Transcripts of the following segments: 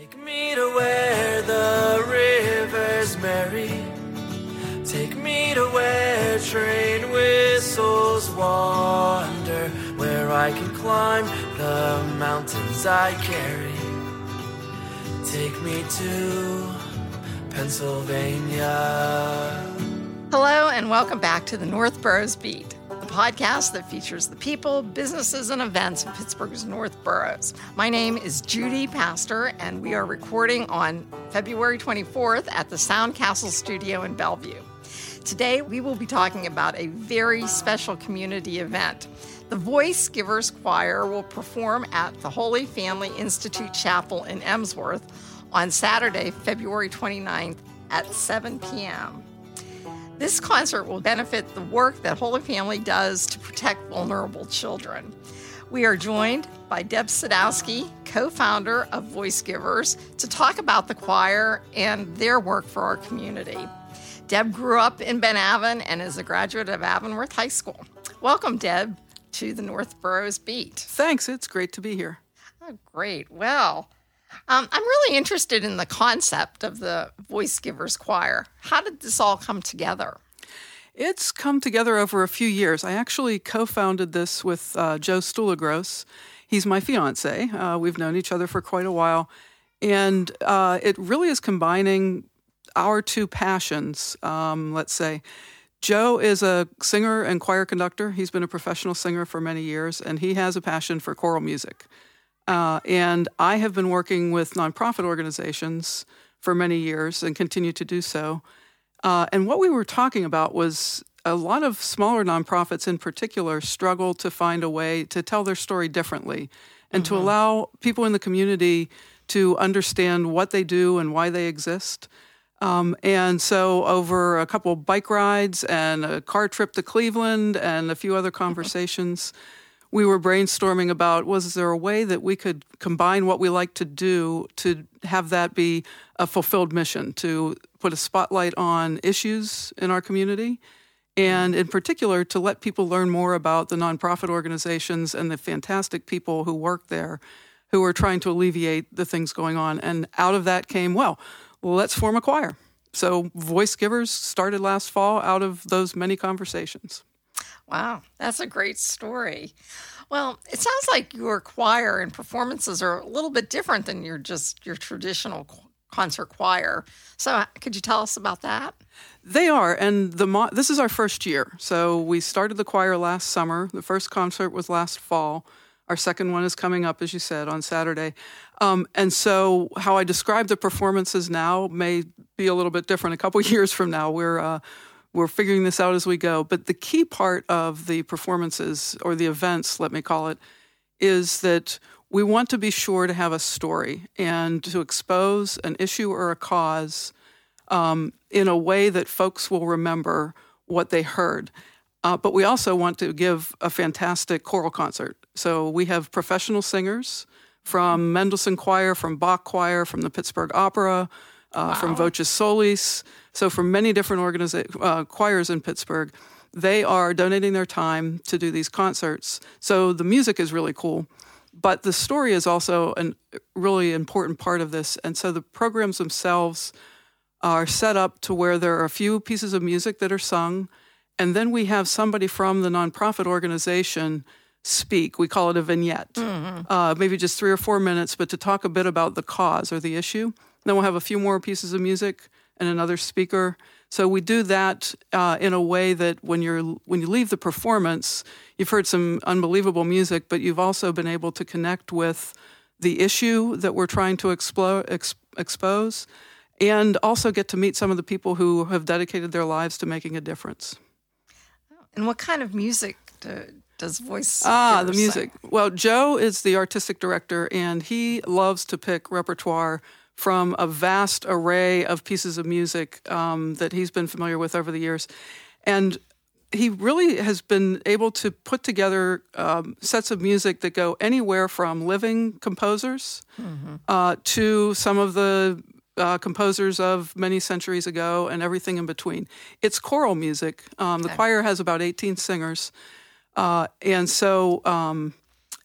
Take me to where the river's merry. Take me to where train whistles wander, where I can climb the mountains I carry. Take me to Pennsylvania. Hello, and welcome back to the North Boroughs Beat, podcast that features the people, businesses, and events of Pittsburgh's North Boroughs. My name is Judy Pastor, and we are recording on February 24th at the Sound Castle Studio in Bellevue. Today, we will be talking about a very special community event. The Voice Givers Choir will perform at the Holy Family Institute Chapel in Emsworth on Saturday, February 29th at 7 p.m. This concert will benefit the work that Holy Family does to protect vulnerable children. We are joined by Deb Sadowski, co founder of Voice Givers, to talk about the choir and their work for our community. Deb grew up in Ben Avon and is a graduate of Avonworth High School. Welcome, Deb, to the North Boroughs Beat. Thanks. It's great to be here. Oh, great. Well, um, I'm really interested in the concept of the Voice Givers Choir. How did this all come together? It's come together over a few years. I actually co founded this with uh, Joe Stulagros. He's my fiance. Uh, we've known each other for quite a while. And uh, it really is combining our two passions, um, let's say. Joe is a singer and choir conductor. He's been a professional singer for many years, and he has a passion for choral music. Uh, and I have been working with nonprofit organizations for many years and continue to do so. Uh, and what we were talking about was a lot of smaller nonprofits in particular struggle to find a way to tell their story differently and mm-hmm. to allow people in the community to understand what they do and why they exist. Um, and so, over a couple bike rides and a car trip to Cleveland and a few other conversations, we were brainstorming about was there a way that we could combine what we like to do to have that be a fulfilled mission to put a spotlight on issues in our community? And in particular to let people learn more about the nonprofit organizations and the fantastic people who work there who are trying to alleviate the things going on. And out of that came well let's form a choir. So voice givers started last fall out of those many conversations Wow, that's a great story. Well, it sounds like your choir and performances are a little bit different than your just your traditional concert choir. So, uh, could you tell us about that? They are, and the mo- this is our first year. So we started the choir last summer. The first concert was last fall. Our second one is coming up, as you said, on Saturday. Um, and so, how I describe the performances now may be a little bit different a couple years from now. We're uh, we're figuring this out as we go. But the key part of the performances or the events, let me call it, is that we want to be sure to have a story and to expose an issue or a cause um, in a way that folks will remember what they heard. Uh, but we also want to give a fantastic choral concert. So we have professional singers from Mendelssohn Choir, from Bach Choir, from the Pittsburgh Opera, uh, wow. from Voces Solis. So, from many different organiza- uh, choirs in Pittsburgh, they are donating their time to do these concerts. So, the music is really cool. But the story is also a really important part of this. And so, the programs themselves are set up to where there are a few pieces of music that are sung. And then we have somebody from the nonprofit organization speak. We call it a vignette, mm-hmm. uh, maybe just three or four minutes, but to talk a bit about the cause or the issue. Then we'll have a few more pieces of music and another speaker. So we do that uh, in a way that when you're when you leave the performance, you've heard some unbelievable music, but you've also been able to connect with the issue that we're trying to explore, ex- expose, and also get to meet some of the people who have dedicated their lives to making a difference. And what kind of music do, does voice? Ah, the music. Sing? Well, Joe is the artistic director, and he loves to pick repertoire from a vast array of pieces of music um, that he's been familiar with over the years. And he really has been able to put together um, sets of music that go anywhere from living composers mm-hmm. uh, to some of the uh, composers of many centuries ago and everything in between. It's choral music. Um, the okay. choir has about 18 singers. Uh, and so um,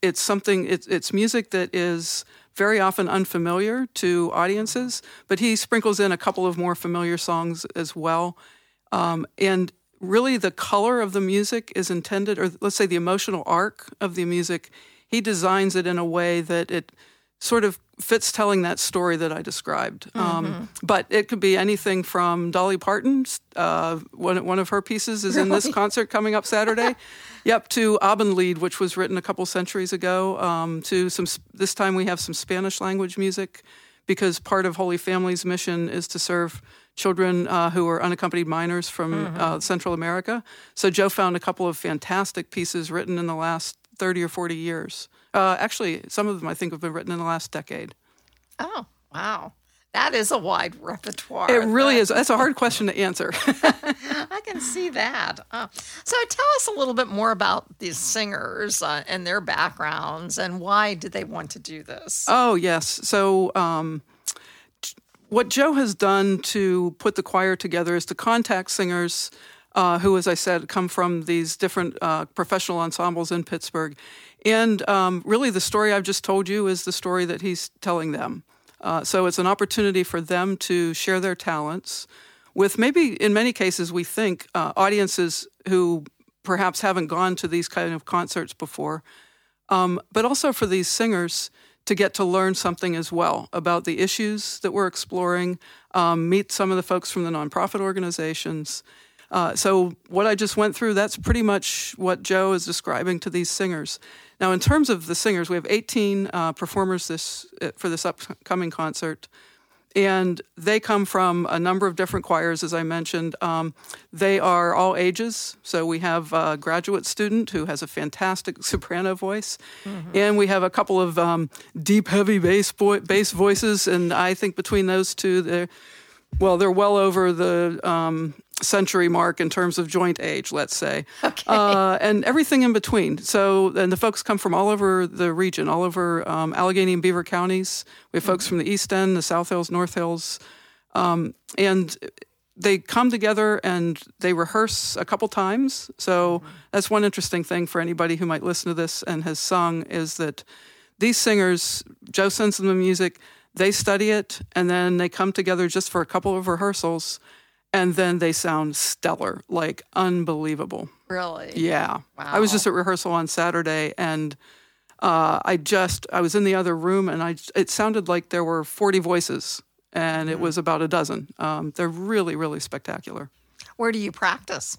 it's something, it's, it's music that is very often unfamiliar to audiences, but he sprinkles in a couple of more familiar songs as well. Um, and really, the color of the music is intended, or let's say the emotional arc of the music, he designs it in a way that it sort of fits telling that story that I described. Um, mm-hmm. Um, but it could be anything from Dolly Parton, uh, one, one of her pieces is in this concert coming up Saturday. yep, to Abendlied, which was written a couple centuries ago. Um, to some, this time we have some Spanish language music because part of Holy Family's mission is to serve children uh, who are unaccompanied minors from mm-hmm. uh, Central America. So Joe found a couple of fantastic pieces written in the last 30 or 40 years. Uh, actually, some of them I think have been written in the last decade. Oh, wow. That is a wide repertoire. It really is. That's a hard question to answer. I can see that. Uh, so, tell us a little bit more about these singers uh, and their backgrounds, and why did they want to do this? Oh, yes. So, um, what Joe has done to put the choir together is to contact singers uh, who, as I said, come from these different uh, professional ensembles in Pittsburgh. And um, really, the story I've just told you is the story that he's telling them. Uh, so it's an opportunity for them to share their talents with maybe, in many cases, we think uh, audiences who perhaps haven't gone to these kind of concerts before, um, but also for these singers to get to learn something as well about the issues that we're exploring, um, meet some of the folks from the nonprofit organizations. Uh, so, what I just went through, that's pretty much what Joe is describing to these singers. Now, in terms of the singers, we have 18 uh, performers this uh, for this upcoming concert, and they come from a number of different choirs, as I mentioned. Um, they are all ages, so we have a graduate student who has a fantastic soprano voice, mm-hmm. and we have a couple of um, deep, heavy bass boy- bass voices, and I think between those two, they're well, they're well over the um, century mark in terms of joint age, let's say, okay. uh, and everything in between. So, and the folks come from all over the region, all over um, Allegheny and Beaver counties. We have mm-hmm. folks from the East End, the South Hills, North Hills, um, and they come together and they rehearse a couple times. So mm-hmm. that's one interesting thing for anybody who might listen to this and has sung is that these singers, Joe sends them the music, they study it, and then they come together just for a couple of rehearsals and then they sound stellar, like unbelievable. Really? Yeah. Wow. I was just at rehearsal on Saturday, and uh, I just I was in the other room, and I it sounded like there were forty voices, and it mm. was about a dozen. Um, they're really really spectacular. Where do you practice?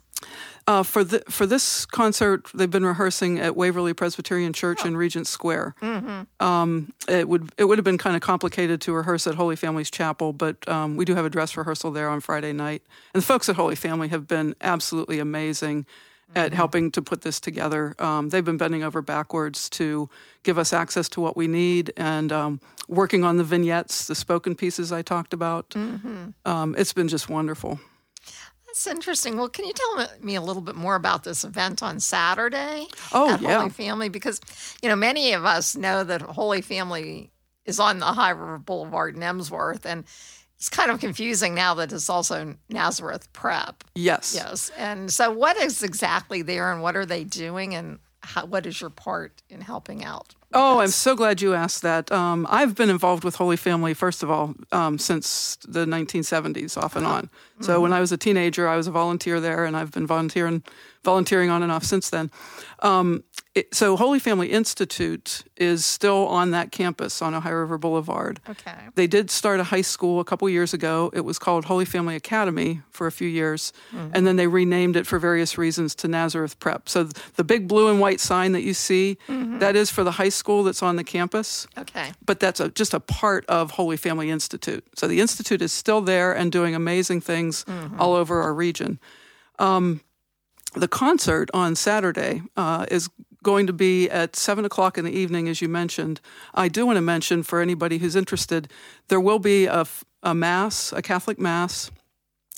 Uh, for the for this concert, they've been rehearsing at Waverly Presbyterian Church oh. in Regent Square. Mm-hmm. Um, it would it would have been kind of complicated to rehearse at Holy Family's Chapel, but um, we do have a dress rehearsal there on Friday night. And the folks at Holy Family have been absolutely amazing mm-hmm. at helping to put this together. Um, they've been bending over backwards to give us access to what we need and um, working on the vignettes, the spoken pieces I talked about. Mm-hmm. Um, it's been just wonderful. That's interesting. Well, can you tell me a little bit more about this event on Saturday oh, at yeah. Holy Family? Because, you know, many of us know that Holy Family is on the Ohio River Boulevard in Emsworth, and it's kind of confusing now that it's also Nazareth Prep. Yes. Yes. And so, what is exactly there, and what are they doing, and how, what is your part in helping out? Oh, I'm so glad you asked that. Um, I've been involved with Holy Family, first of all, um, since the 1970s, off and on. So mm-hmm. when I was a teenager, I was a volunteer there, and I've been volunteering, volunteering on and off since then. Um, it, so Holy Family Institute is still on that campus on Ohio River Boulevard. Okay. They did start a high school a couple years ago. It was called Holy Family Academy for a few years, mm-hmm. and then they renamed it for various reasons to Nazareth Prep. So the big blue and white sign that you see, mm-hmm. that is for the high school that's on the campus. Okay. But that's a, just a part of Holy Family Institute. So the institute is still there and doing amazing things mm-hmm. all over our region. Um, the concert on Saturday uh, is going to be at 7 o'clock in the evening, as you mentioned. I do want to mention for anybody who's interested, there will be a, a Mass, a Catholic Mass,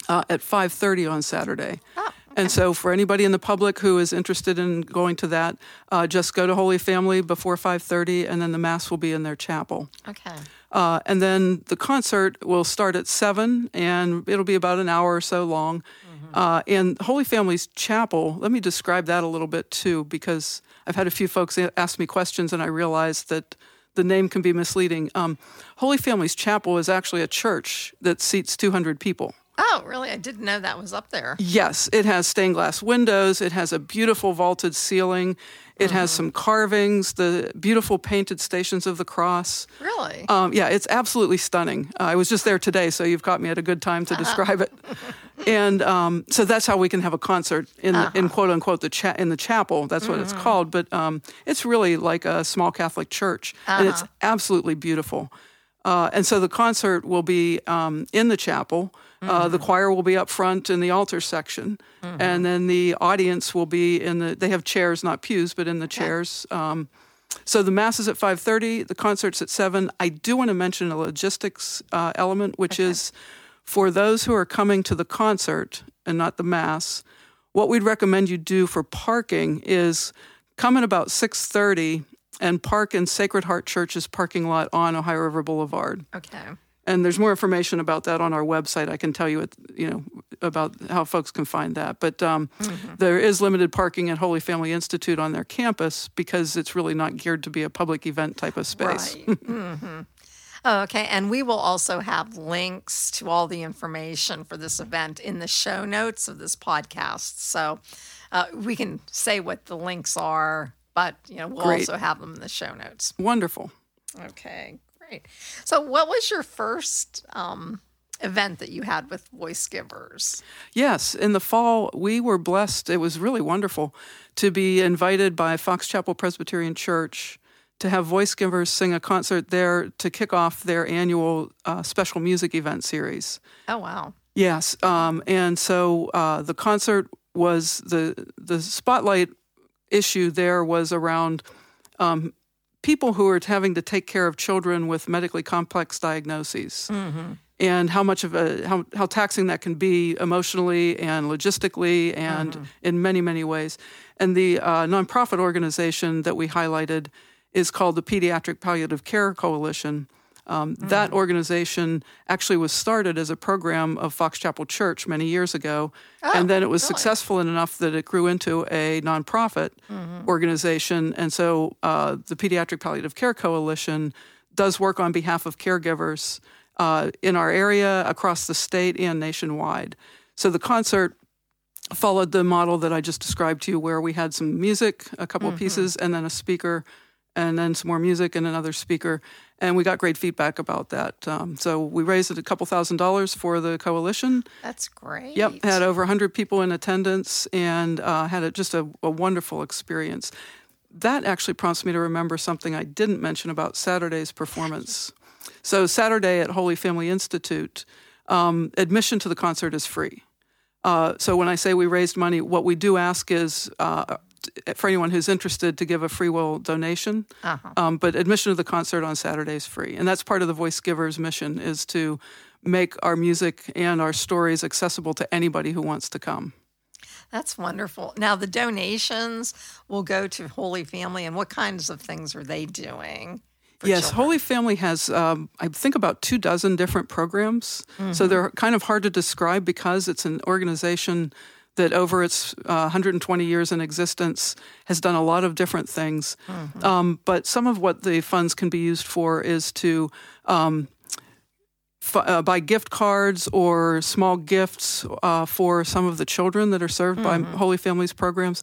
uh, at 5.30 on Saturday. Oh. And so, for anybody in the public who is interested in going to that, uh, just go to Holy Family before 5:30, and then the mass will be in their chapel. Okay. Uh, and then the concert will start at seven, and it'll be about an hour or so long. Mm-hmm. Uh, and Holy Family's chapel. Let me describe that a little bit too, because I've had a few folks ask me questions, and I realized that the name can be misleading. Um, Holy Family's Chapel is actually a church that seats 200 people. Oh, really? I didn't know that was up there. Yes, it has stained glass windows. It has a beautiful vaulted ceiling. It has some carvings, the beautiful painted stations of the cross. Really? Um, yeah, it's absolutely stunning. Uh, I was just there today, so you've caught me at a good time to describe it. And um, so that's how we can have a concert in, in quote unquote the cha- in the chapel. That's what it's called. But um, it's really like a small Catholic church, and it's absolutely beautiful. Uh, and so the concert will be um, in the chapel. Uh, the choir will be up front in the altar section, and then the audience will be in the. They have chairs, not pews, but in the chairs. Um, so the mass is at five thirty. The concert's at seven. I do want to mention a logistics uh, element, which is for those who are coming to the concert and not the mass. What we'd recommend you do for parking is come in about six thirty and park in Sacred Heart Church's parking lot on Ohio River Boulevard. okay. And there's more information about that on our website. I can tell you, it, you know, about how folks can find that. But um, there is limited parking at Holy Family Institute on their campus because it's really not geared to be a public event type of space. Right. hmm Oh, okay. And we will also have links to all the information for this event in the show notes of this podcast. So uh, we can say what the links are, but you know we'll Great. also have them in the show notes. Wonderful. Okay, great. So, what was your first um, event that you had with Voice Givers? Yes, in the fall, we were blessed. It was really wonderful to be invited by Fox Chapel Presbyterian Church to have voice givers sing a concert there to kick off their annual uh, special music event series. Oh, wow. Yes, um, and so uh, the concert was the the spotlight issue there was around um, people who are having to take care of children with medically complex diagnoses. And how much of a how, how taxing that can be emotionally and logistically and in many many ways, and the uh, nonprofit organization that we highlighted is called the Pediatric Palliative Care Coalition. Um, That organization actually was started as a program of Fox Chapel Church many years ago, and then it was successful enough that it grew into a nonprofit organization. And so uh, the Pediatric Palliative Care Coalition does work on behalf of caregivers uh, in our area, across the state, and nationwide. So the concert followed the model that I just described to you, where we had some music, a couple of pieces, and then a speaker, and then some more music and another speaker. And we got great feedback about that. Um, so we raised a couple thousand dollars for the coalition. That's great. Yep, had over 100 people in attendance and uh, had a, just a, a wonderful experience. That actually prompts me to remember something I didn't mention about Saturday's performance. So, Saturday at Holy Family Institute, um, admission to the concert is free. Uh, so, when I say we raised money, what we do ask is uh, for anyone who's interested to give a free will donation. Um, but admission to the concert on Saturday is free, and that's part of the Voice Givers mission is to make our music and our stories accessible to anybody who wants to come. That's wonderful. Now, the donations will go to Holy Family, and what kinds of things are they doing? Yes, children? Holy Family has, um, I think, about two dozen different programs. So they're kind of hard to describe because it's an organization that, over its uh, 120 years in existence, has done a lot of different things. Um, but some of what the funds can be used for is to um, f- uh, buy gift cards or small gifts uh, for some of the children that are served by Holy Families programs.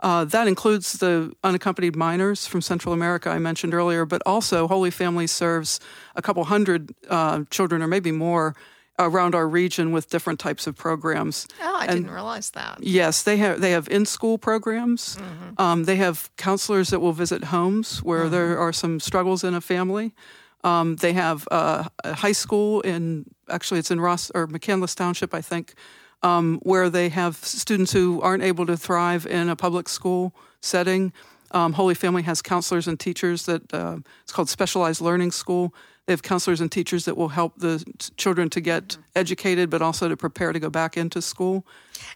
Uh, that includes the unaccompanied minors from Central America I mentioned earlier, but also Holy Family serves a couple hundred uh, children or maybe more around our region with different types of programs. Oh, I And- didn't realize that. Yes, they have they have in school programs. Um, they have counselors that will visit homes where there are some struggles in a family. Um, they have uh, a high school in actually it's in Ross or McCandless Township, I think, um, where they have students who aren't able to thrive in a public school setting. Um, Holy Family has counselors and teachers that uh, it's called Specialized Learning School They have counselors and teachers that will help the children to get mm-hmm. educated, but also to prepare to go back into school.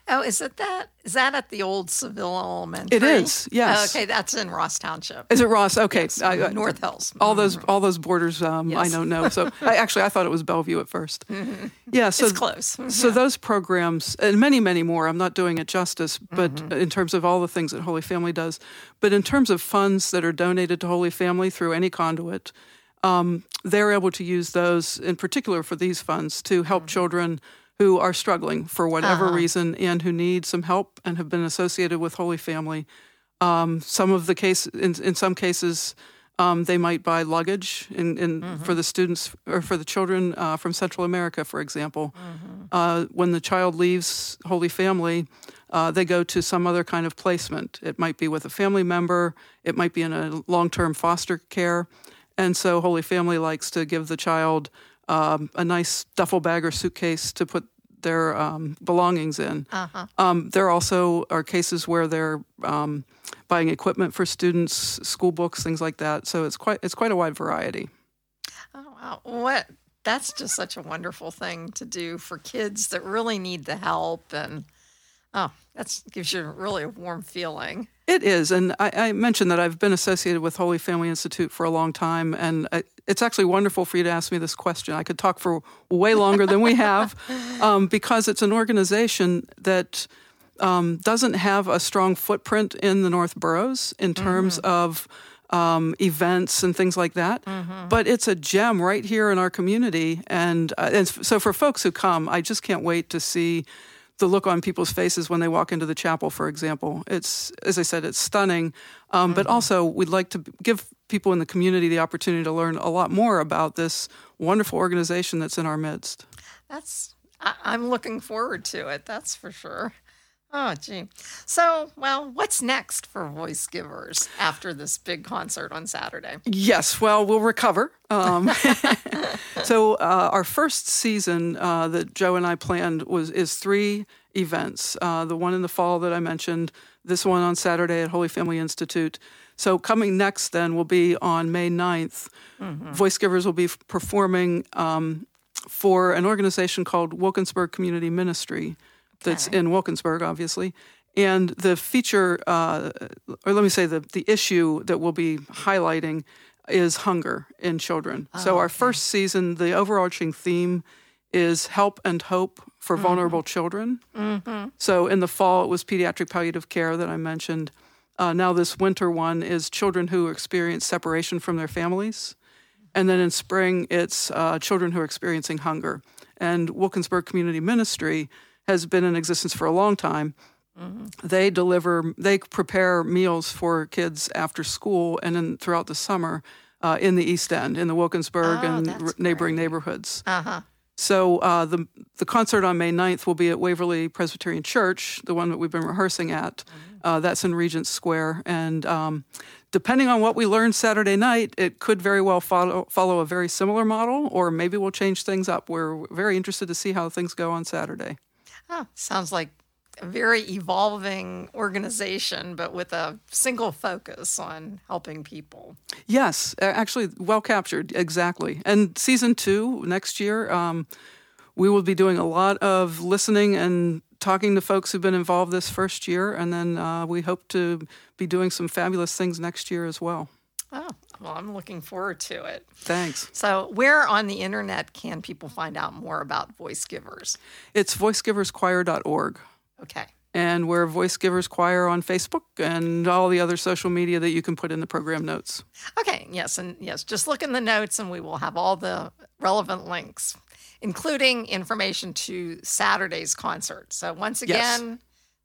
Oh, is it that? Is that at the old Seville Elementary? It is, yes. okay, that's in Ross Township. Is it Ross? Okay, I- I- North Hills. all those mm-hmm. all those borders um, I don't know. So I, actually, I thought it was Bellevue at 1st mm-hmm. Yeah, so It's close. So those programs and many many more. I'm not doing it justice, but in terms of all the things that Holy Family does, but in terms of funds that are donated to Holy Family through any conduit, um, they're able to use those in particular for these funds to help children who are struggling for whatever reason and who need some help and have been associated with Holy Family. Um, some of the case in, in some cases um, they might buy luggage in, in for the students or for the children uh, from Central America, for example. Uh, when the child leaves Holy Family, uh, they go to some other kind of placement. It might be with a family member. It might be in a long-term foster care, and so Holy Family likes to give the child um, a nice duffel bag or suitcase to put their um, belongings in. Um, there also are cases where they're um, buying equipment for students, school books, things like that. So it's quite it's quite a wide variety. Oh, wow. What? That's just such a wonderful thing to do for kids that really need the help. And oh, that gives you really a warm feeling. It is, and I, I mentioned that I've been associated with Holy Family Institute for a long time, and I, it's actually wonderful for you to ask me this question. I could talk for way longer than we have, um, because it's an organization that um, doesn't have a strong footprint in the North Boroughs in terms of um, events and things like that. But it's a gem right here in our community, and uh, and so for folks who come, I just can't wait to see the look on people's faces when they walk into the chapel, for example. It's, as I said, it's stunning. Um, But also, we'd like to give people in the community the opportunity to learn a lot more about this wonderful organization that's in our midst. That's, I, I'm looking forward to it. That's for sure. Oh, gee. So, well, what's next for Voice Givers after this big concert on Saturday? Yes, well, we'll recover. Um, so uh, our first season uh, that Joe and I planned was is three events. Uh, the one in the fall that I mentioned, this one on Saturday at Holy Family Institute. So coming next then will be on May 9th. Voice Givers will be performing um, for an organization called Wilkinsburg Community Ministry that's in Wilkinsburg, obviously. And the feature, uh, or let me say, the, the issue that we'll be highlighting is hunger in children. so, our first season, the overarching theme is help and hope for vulnerable children. So, in the fall, it was pediatric palliative care that I mentioned. Uh, now, this winter one is children who experience separation from their families. And then in spring, it's uh, children who are experiencing hunger. And Wilkinsburg Community Ministry has been in existence for a long time. They deliver, they prepare meals for kids after school and then throughout the summer uh, in the East End, in the Wilkinsburg Oh, and r- neighboring neighborhoods. Uh huh. So uh, the the concert on May 9th will be at Waverly Presbyterian Church, the one that we've been rehearsing at. Uh, that's in Regent Square, and um, depending on what we learn Saturday night, it could very well follow follow a very similar model, or maybe we'll change things up. We're very interested to see how things go on Saturday. Oh, sounds like a very evolving organization, but with a single focus on helping people. Yes, actually, well captured, exactly. And season two next year, um, we will be doing a lot of listening and talking to folks who've been involved this first year, and then uh, we hope to be doing some fabulous things next year as well. Oh, well, I'm looking forward to it. Thanks. So, where on the internet can people find out more about voice givers? It's voicegiverschoir.org. Okay. And we're Voice Givers Choir on Facebook and all the other social media that you can put in the program notes. Okay. Yes. And yes, just look in the notes and we will have all the relevant links, including information to Saturday's concert. So, once Yes.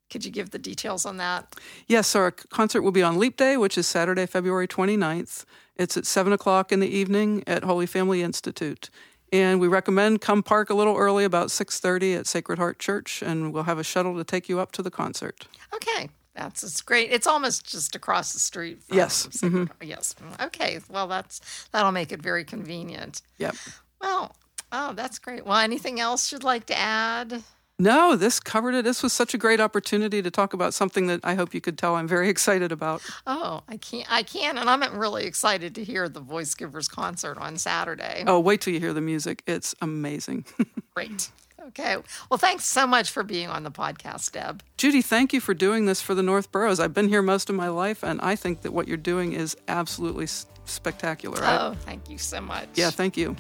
Could you give the details on that? Yes, our concert will be on Leap Day, which is Saturday, February 29th. It's at 7 o'clock in the evening at Holy Family Institute. And we recommend come park a little early, about 6.30 at Sacred Heart Church, and we'll have a shuttle to take you up to the concert. Okay. That's it's great. It's almost just across the street. From Yes. Sacred mm-hmm. Heart. Yes. Okay. Well, that's that'll make it very convenient. Yep. Well, oh, that's great. Well, anything else you'd like to add? No, this covered it. This was such a great opportunity to talk about something that I hope you could tell I'm very excited about. Oh, I can't. I can, and I'm really excited to hear the Voice Givers concert on Saturday. Oh, wait till you hear the music. It's amazing. Great. Okay. Well, thanks so much for being on the podcast, Deb. Judy, thank you for doing this for the North Boroughs. I've been here most of my life, and I think that what you're doing is absolutely spectacular. I- Oh, thank you so much. yeah, thank you.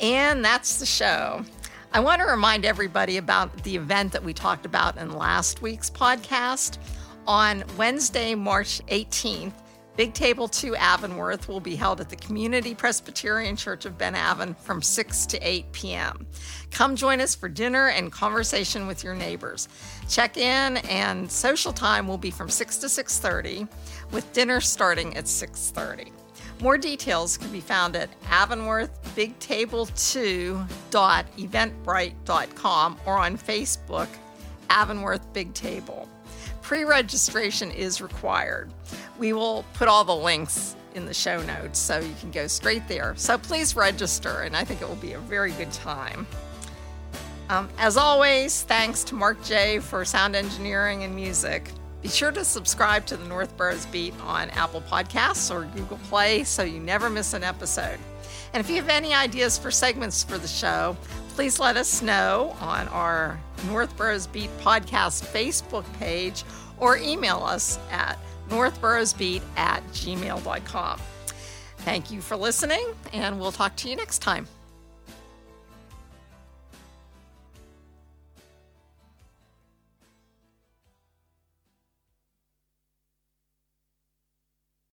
And that's the show. I want to remind everybody about the event that we talked about in last week's podcast. On Wednesday, March 18th, Big Table 2 Avonworth will be held at the Community Presbyterian Church of Ben Avon from 6 to 8 p.m. Come join us for dinner and conversation with your neighbors. Check in and social time will be from 6 to 6:30 with dinner starting at 6:30. More details can be found at avonworthbigtable2.eventbrite.com or on Facebook, Avonworth Big Table. Pre registration is required. We will put all the links in the show notes so you can go straight there. So please register, and I think it will be a very good time. Um, as always, thanks to Mark J for sound engineering and music. Be sure to subscribe to the North Boroughs Beat on Apple Podcasts or Google Play so you never miss an episode. And if you have any ideas for segments for the show, please let us know on our North Boroughs Beat podcast Facebook page or email us at northboroughsbeat at gmail.com. Thank you for listening, and we'll talk to you next time.